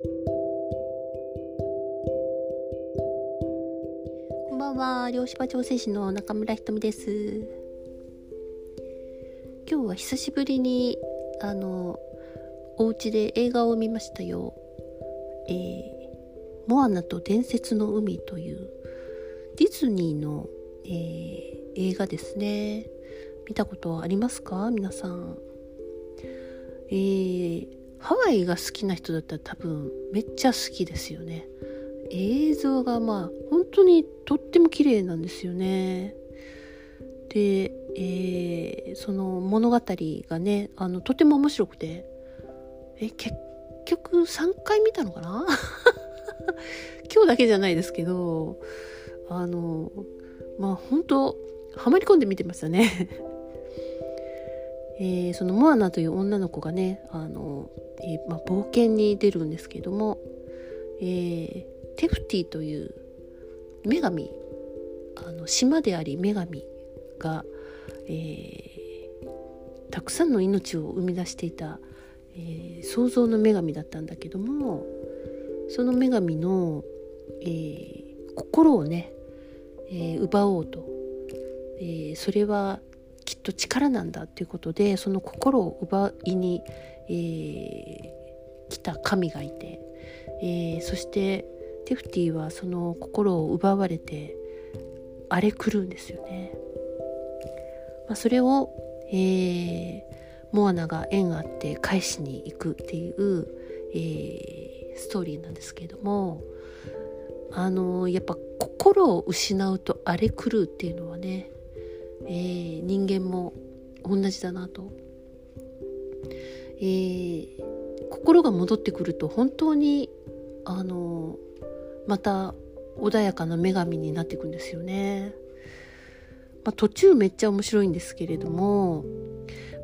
こんばんは、漁師場調整士の中村ひとみです。今日は久しぶりにあのお家で映画を見ましたよ。えー、モアナと伝説の海というディズニーの、えー、映画ですね。見たことありますか？皆さん。えー、ハワイが好きな人だったら多分めっちゃ好きですよね。映像がまあ本当にとっても綺麗なんですよね。で、えー、その物語がねあのとても面白くてえ結局3回見たのかな？今日だけじゃないですけどあのまあ本当ハマり込んで見てましたねえー、そのモアナという女の子がねあの、えー、まあ、冒険に出るんですけども、えー、テフティという女神あの島であり女神が、えたくさんの命を生み出していた、え創造の女神だったんだけどもその女神の、え心をね、え奪おうと、えそれはと力なんだということでその心を奪いに、えー、来た神がいて、えー、そしてティフティはその心を奪われて荒れ狂うんですよね。まあ、それを、えー、モアナが縁あって返しに行くっていう、えー、ストーリーなんですけれどもあのやっぱ心を失うと荒れ狂うっていうのはねえー、人間も同じだなと、えー、心が戻ってくると本当にあのまた穏やかな女神になっていくんですよね。まあ、途中めっちゃ面白いんですけれども、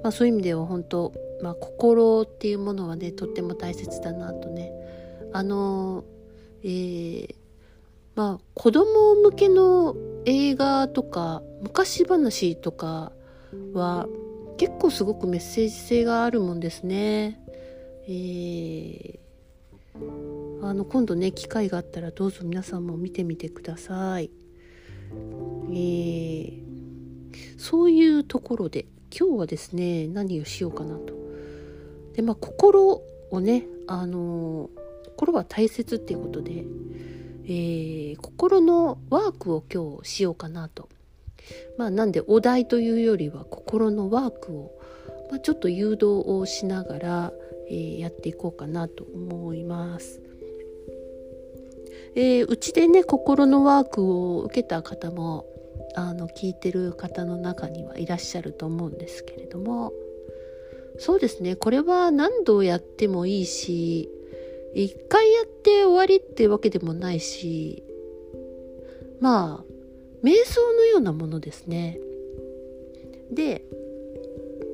まあ、そういう意味では本当、まあ、心っていうものはねとっても大切だなとねあの、えー、まあ子供向けの映画とか昔話とかは結構すごくメッセージ性があるもんですね。えー、あの今度ね機会があったらどうぞ皆さんも見てみてください。えー、そういうところで今日はですね何をしようかなと。でまあ心をねあの心は大切っていうことでえー、心のワークを今日しようかなと。まあなんでお題というよりは心のワークを、まあ、ちょっと誘導をしながら、えー、やっていこうかなと思います。えー、うちでね心のワークを受けた方もあの聞いてる方の中にはいらっしゃると思うんですけれどもそうですねこれは何度やってもいいし一回やって終わりってわけでもないし、まあ、瞑想のようなものですね。で、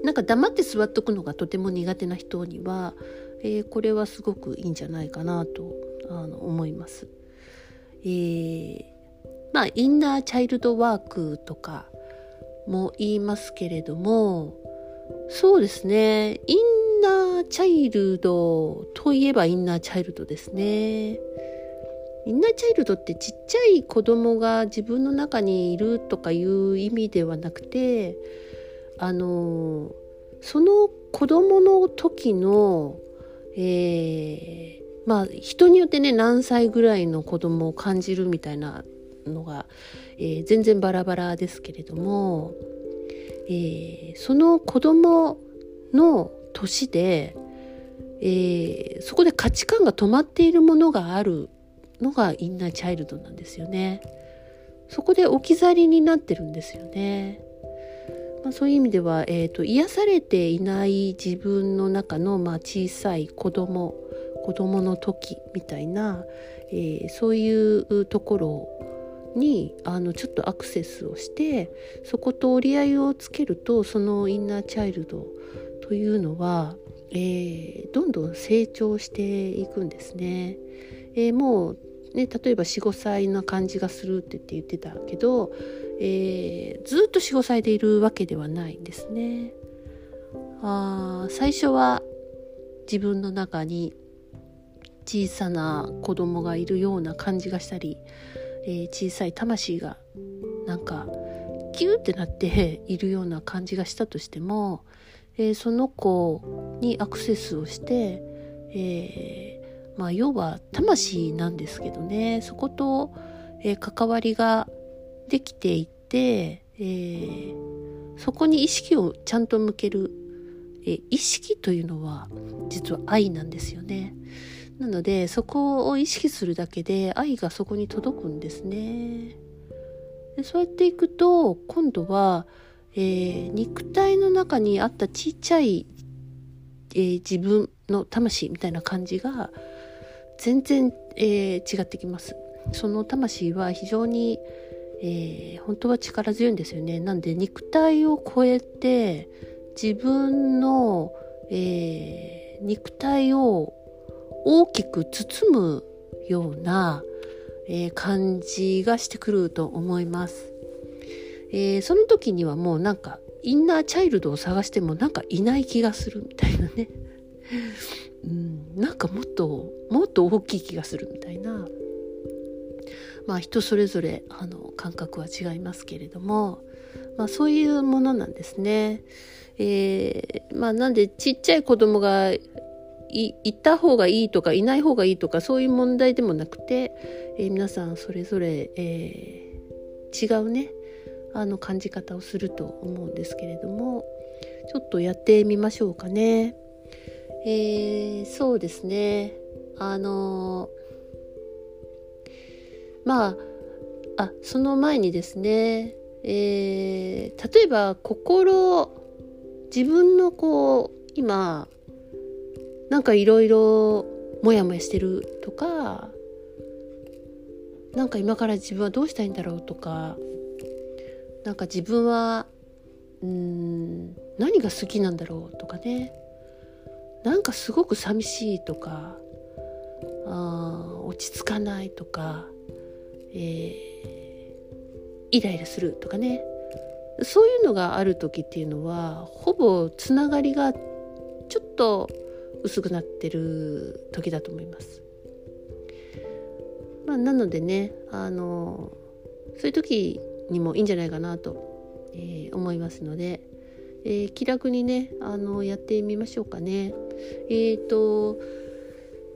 なんか黙って座っとくのがとても苦手な人には、えー、これはすごくいいんじゃないかなとあの思います。えー、まあ、インナーチャイルドワークとかも言いますけれども、そうですね、インーチャイルドといえばインナーチャイルドですね。インナーチャイルドってちっちゃい子供が自分の中にいるとかいう意味ではなくてあのその子供の時の、えー、まあ人によってね何歳ぐらいの子供を感じるみたいなのが、えー、全然バラバラですけれども、えー、その子供の年で、えー、そこで価値観が止まっているものがあるのがインナーチャイルドなんですよね。そこで置き去りになってるんですよね。まあ、そういう意味では、えーと、癒されていない自分の中の、まあ、小さい子供子供の時みたいな、えー、そういうところにあのちょっとアクセスをしてそこと折り合いをつけるとそのインナーチャイルドというのは、えー、どんどん成長していくんですね。えー、もうね、例えば45歳な感じがするって言ってたけど、えー、ずっと45歳でいるわけではないんですね。あ最初は自分の中に小さな子供がいるような感じがしたり、えー、小さい魂がなんかキューってなって いるような感じがしたとしても、えー、その子にアクセスをして、えー、まあ要は魂なんですけどねそこと、え関わりができていて、えそこに意識をちゃんと向ける、え意識というのは実は愛なんですよね。なのでそこを意識するだけで愛がそこに届くんですね。でそうやっていくと今度は、えー、肉体の中にあったちっちゃい、えー、自分の魂みたいな感じが全然、えー、違ってきます。その魂は非常に、え、本当は力強いんですよね。なんで肉体を超えて自分の、え、肉体を大きく包むような、え、感じがしてくると思います。えー、その時にはもうなんかインナーチャイルドを探してもなんかいない気がするみたいなね。うん、なんかもっともっと大きい気がするみたいなまあ人それぞれあの感覚は違いますけれども、まあ、そういうものなんですね。えー、まあなんでちっちゃい子供がい行った方がいいとかいない方がいいとかそういう問題でもなくて、えー、皆さんそれぞれ、えー、違うねあの感じ方をすると思うんですけれどもちょっとやってみましょうかね。えー、そうですねあのまああその前にですね、えー、例えば心自分のこう今なんかいろいろモヤモヤしてるとかなんか今から自分はどうしたいんだろうとかなんか自分はうん何が好きなんだろうとかねなんかすごく寂しいとかあ落ち着かないとか、えー、イライラするとかねそういうのがある時っていうのはほぼつながりがちょっと薄くなってる時だと思います。まあ、なのでねあのそういう時にもいいんじゃないかなと、えー、思いますので、えー、気楽にねあのやってみましょうかね。えっ、ー、と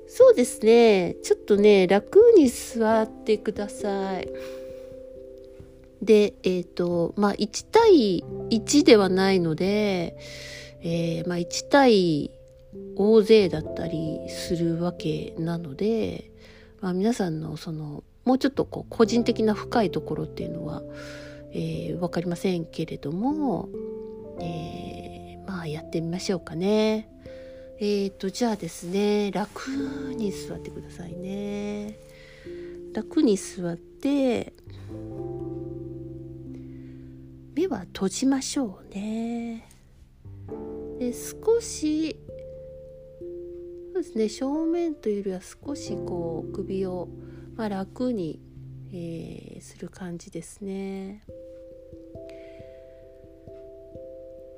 そうですねちょっとね楽に座ってください。でえっ、とまあ1対1ではないので、えまあ、1対大勢だったりするわけなので、まあ、皆さんのそのもうちょっとこう個人的な深いところっていうのは、えー、分かりませんけれども、えー、まあやってみましょうかね。えーとじゃあですね楽に座ってくださいね。楽に座って目は閉じましょうね。で少しそうですね正面というよりは少しこう首を、まあ、楽に、えー、する感じですね。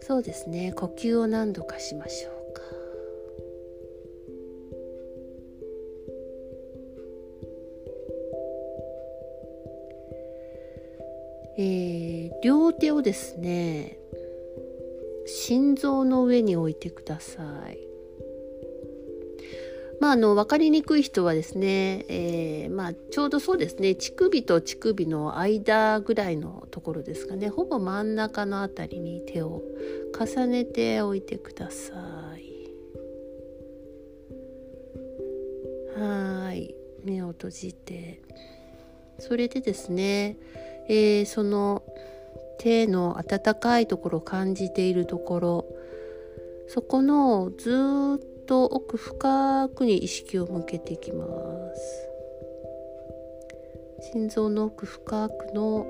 そうですね。呼吸を何度かしましょうか。えー、両手をですね心臓の上に置いてください。まあ、あの分かりにくい人はですね、えー、まあ、ちょうどそうですね乳首と乳首の間ぐらいのところですかね。ほぼ真ん中の辺りに手を重ねておいてください。はい。目を閉じて。それでですね、えー、その手の温かいところを感じているところそこのずっとと奥深くに意識を向けていきます。心臓の奥深くの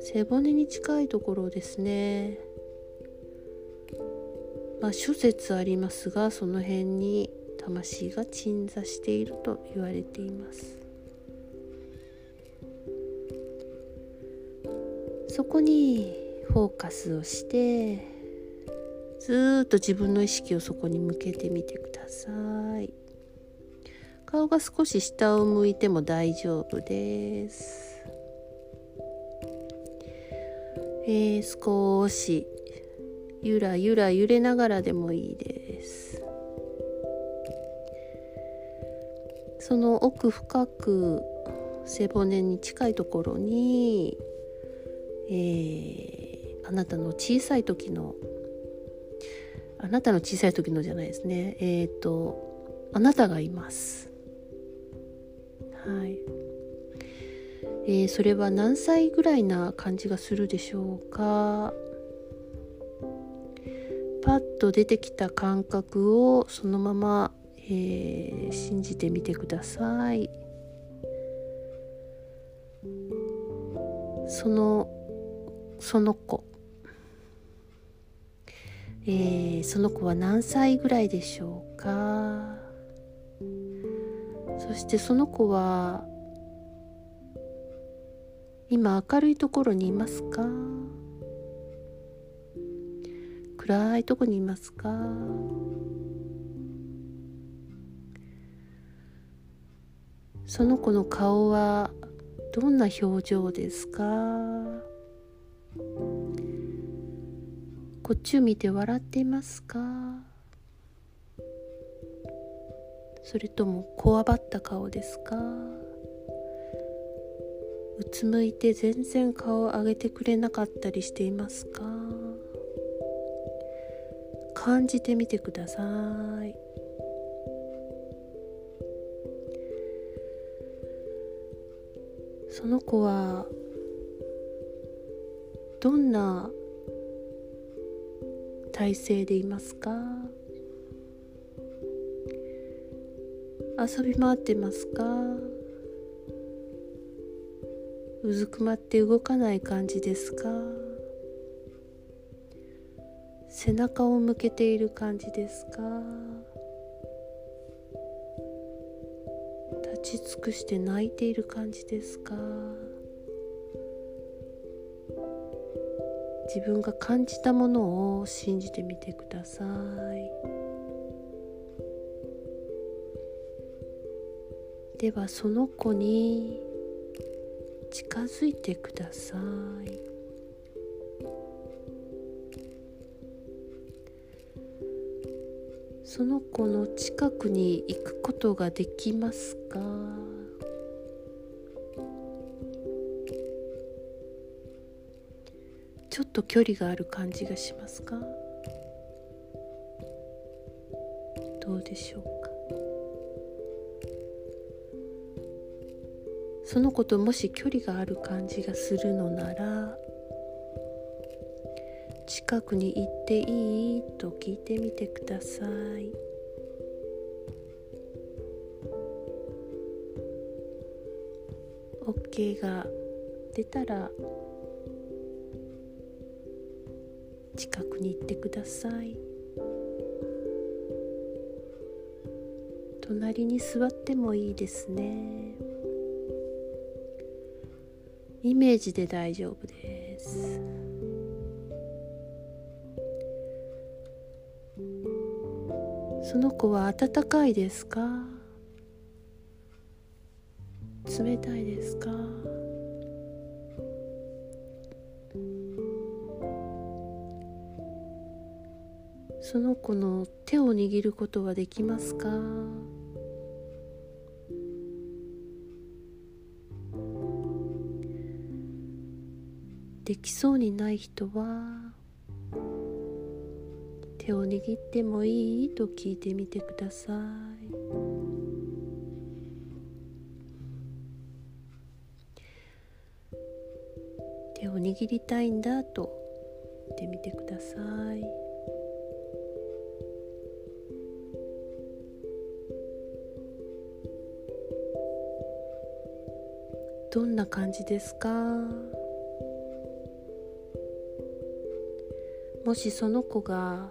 背骨に近いところですね。まあ諸説ありますがその辺に魂が鎮座していると言われています。そこにフォーカスをしてずっと自分の意識をそこに向けてみてください。顔が少し下を向いても大丈夫です。えー、少しゆらゆら揺れながらでもいいです。その奥深く背骨に近いところに、えー、あなたの小さい時のあなたの小さい時のじゃないですね。えっ、ー、とあなたがいます。はい。えー、それは何歳ぐらいな感じがするでしょうか。パッと出てきた感覚をそのまま、えー、信じてみてください。そのその子。えー、その子は何歳ぐらいでしょうか？そしてその子は今明るいところにいますか？暗いとこにいますか？その子の顔はどんな表情ですか？こっちを見て笑っていますか？それともこわばった顔ですか？うつむいて全然顔を上げてくれなかったりしていますか？感じてみてください。その子はどんな体勢でいますか？遊び回ってますか？うずくまって動かない感じですか？背中を向けている感じですか？立ち尽くして泣いている感じですか？自分が感じたものを信じてみてください。ではその子に近づいてください。その子の近くに行くことができますか？と距離がある感じがしますか？どうでしょうか？その子ともし距離がある感じがするのなら近くに行っていい？と聞いてみてください。OK が出たら近くに行ってください。隣に座ってもいいですね。イメージで大丈夫です。その子は暖かいですか？冷たいですか？その子の手を握ることはできますか？できそうにない人は手を握ってもいいと聞いてみてください。手を握りたいんだと言ってみてください。どんな感じですか？もしその子が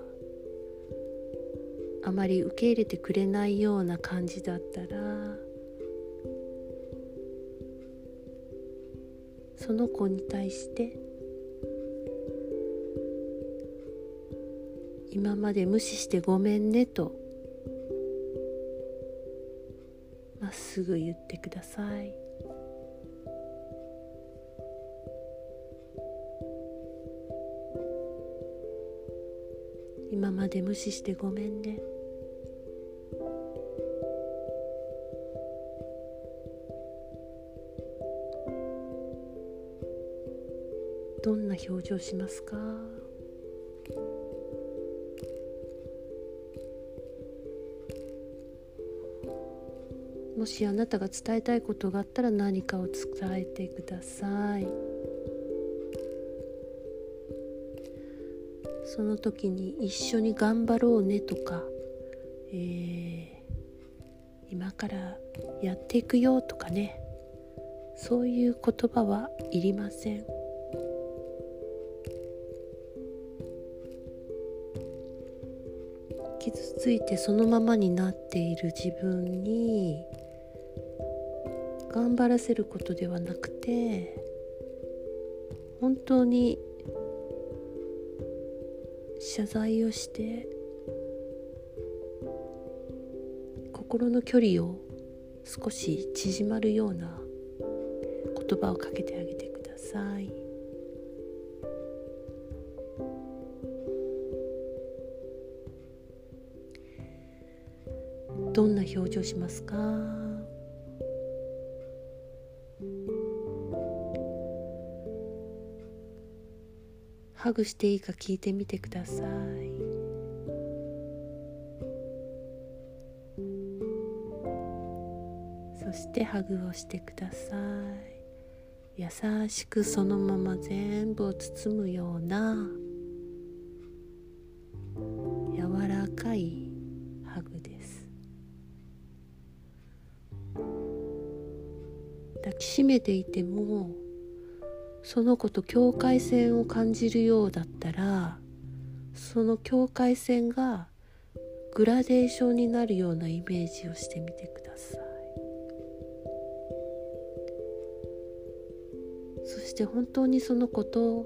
あまり受け入れてくれないような感じだったらその子に対して今まで無視してごめんねとまっすぐ言ってください。で無視してごめんね。どんな表情しますか？もしあなたが伝えたいことがあったら何かを伝えてください。その時に一緒に頑張ろうねとか、えー、今からやっていくよとかね。そういう言葉はいりません。傷ついてそのままになっている自分に頑張らせることではなくて本当に謝罪をして心の距離を少し縮まるような言葉をかけてあげてください。どんな表情しますか？ハグしていいか聞いてみてください。そしてハグをしてください。優しくそのまま全部を包むような柔らかいハグです。抱きしめていてもその子と境界線を感じるようだったらその境界線がグラデーションになるようなイメージをしてみてください。そして本当にその子と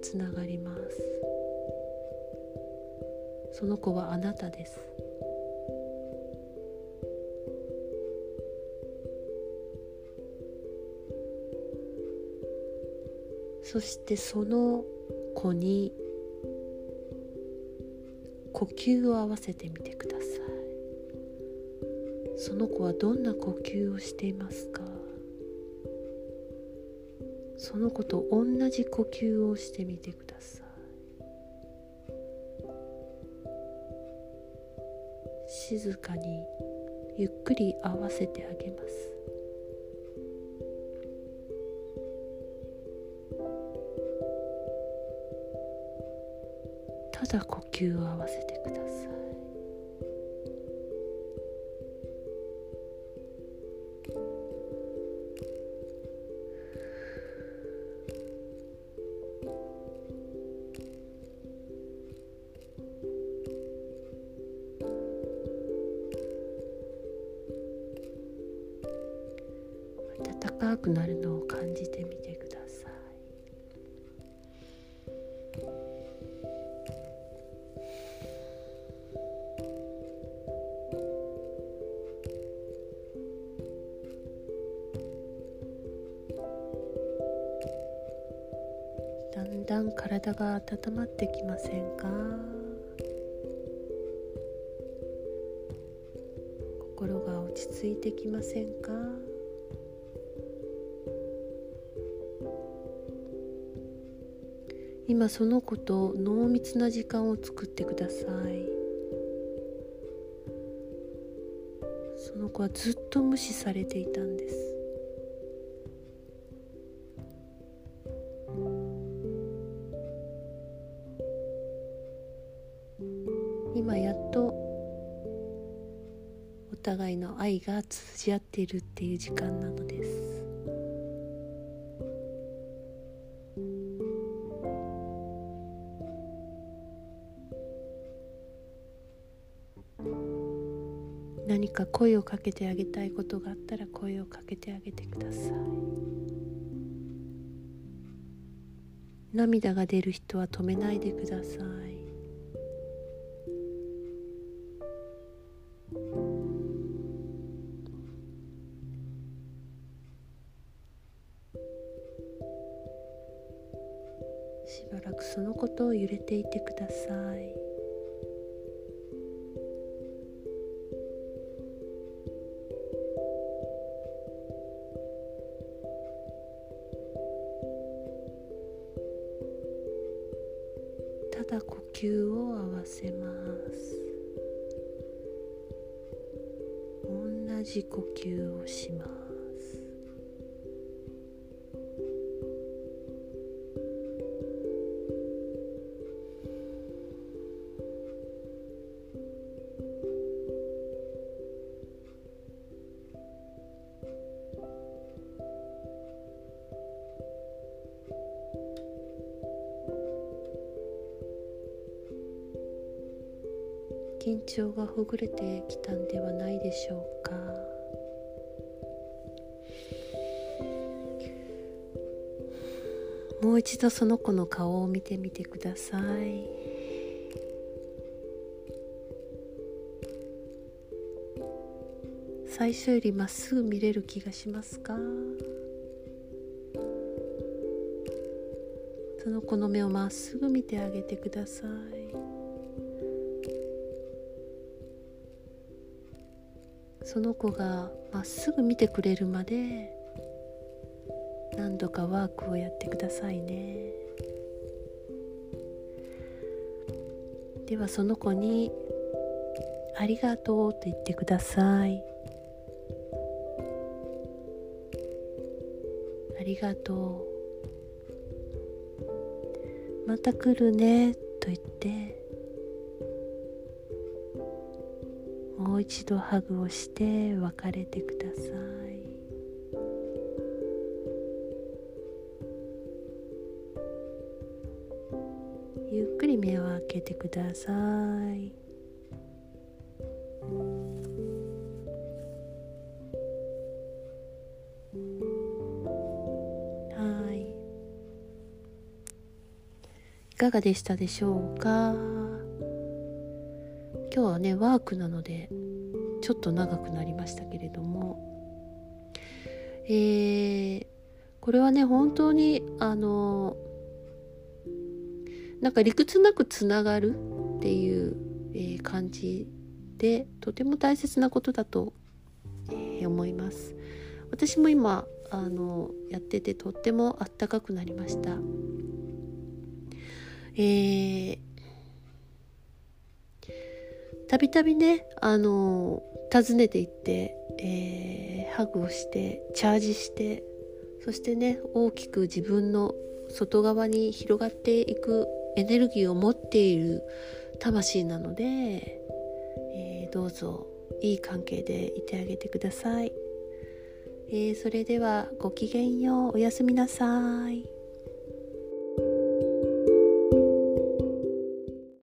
つながります。その子はあなたです。そしてその子に呼吸を合わせてみてください。その子はどんな呼吸をしていますか？その子と同じ呼吸をしてみてください。静かにゆっくり合わせてあげます。吸を合わせてください暖かくなるのを感じてみて。が温まってきませんか？心が落ち着いてきませんか？今その子と濃密な時間を作ってください。その子はずっと無視されていたんです。が通じ合っているっていう時間なのです。何か声をかけてあげたいことがあったら声をかけてあげてください。涙が出る人は止めないでください。と揺れていてください。ただ呼吸を合わせます。同じ呼吸をします。緊張がほぐれてきたんではないでしょうか。もう一度その子の顔を見てみてください。最初よりまっすぐ見れる気がしますか？その子の目をまっすぐ見てあげてください。その子がまっすぐ見てくれるまで何度かワークをやってくださいね。ではその子に「ありがとう」と言ってください。ありがとう。また来るねと言ってもう一度ハグをして別れてください。ゆっくり目を開けてください。はい。いかがでしたでしょうか？今日はねワークなのでちょっと長くなりましたけれども。えー、これはね本当にあのなんか理屈なくつながるっていう、えー、感じでとても大切なことだと、え、思います。私も今あのやっててとってもあったかくなりました。えー、たびたびねあの訪ねていって、えー、ハグをしてチャージしてそしてね大きく自分の外側に広がっていくエネルギーを持っている魂なので、えー、どうぞいい関係でいてあげてください、えー、それではごきげんようおやすみなさい。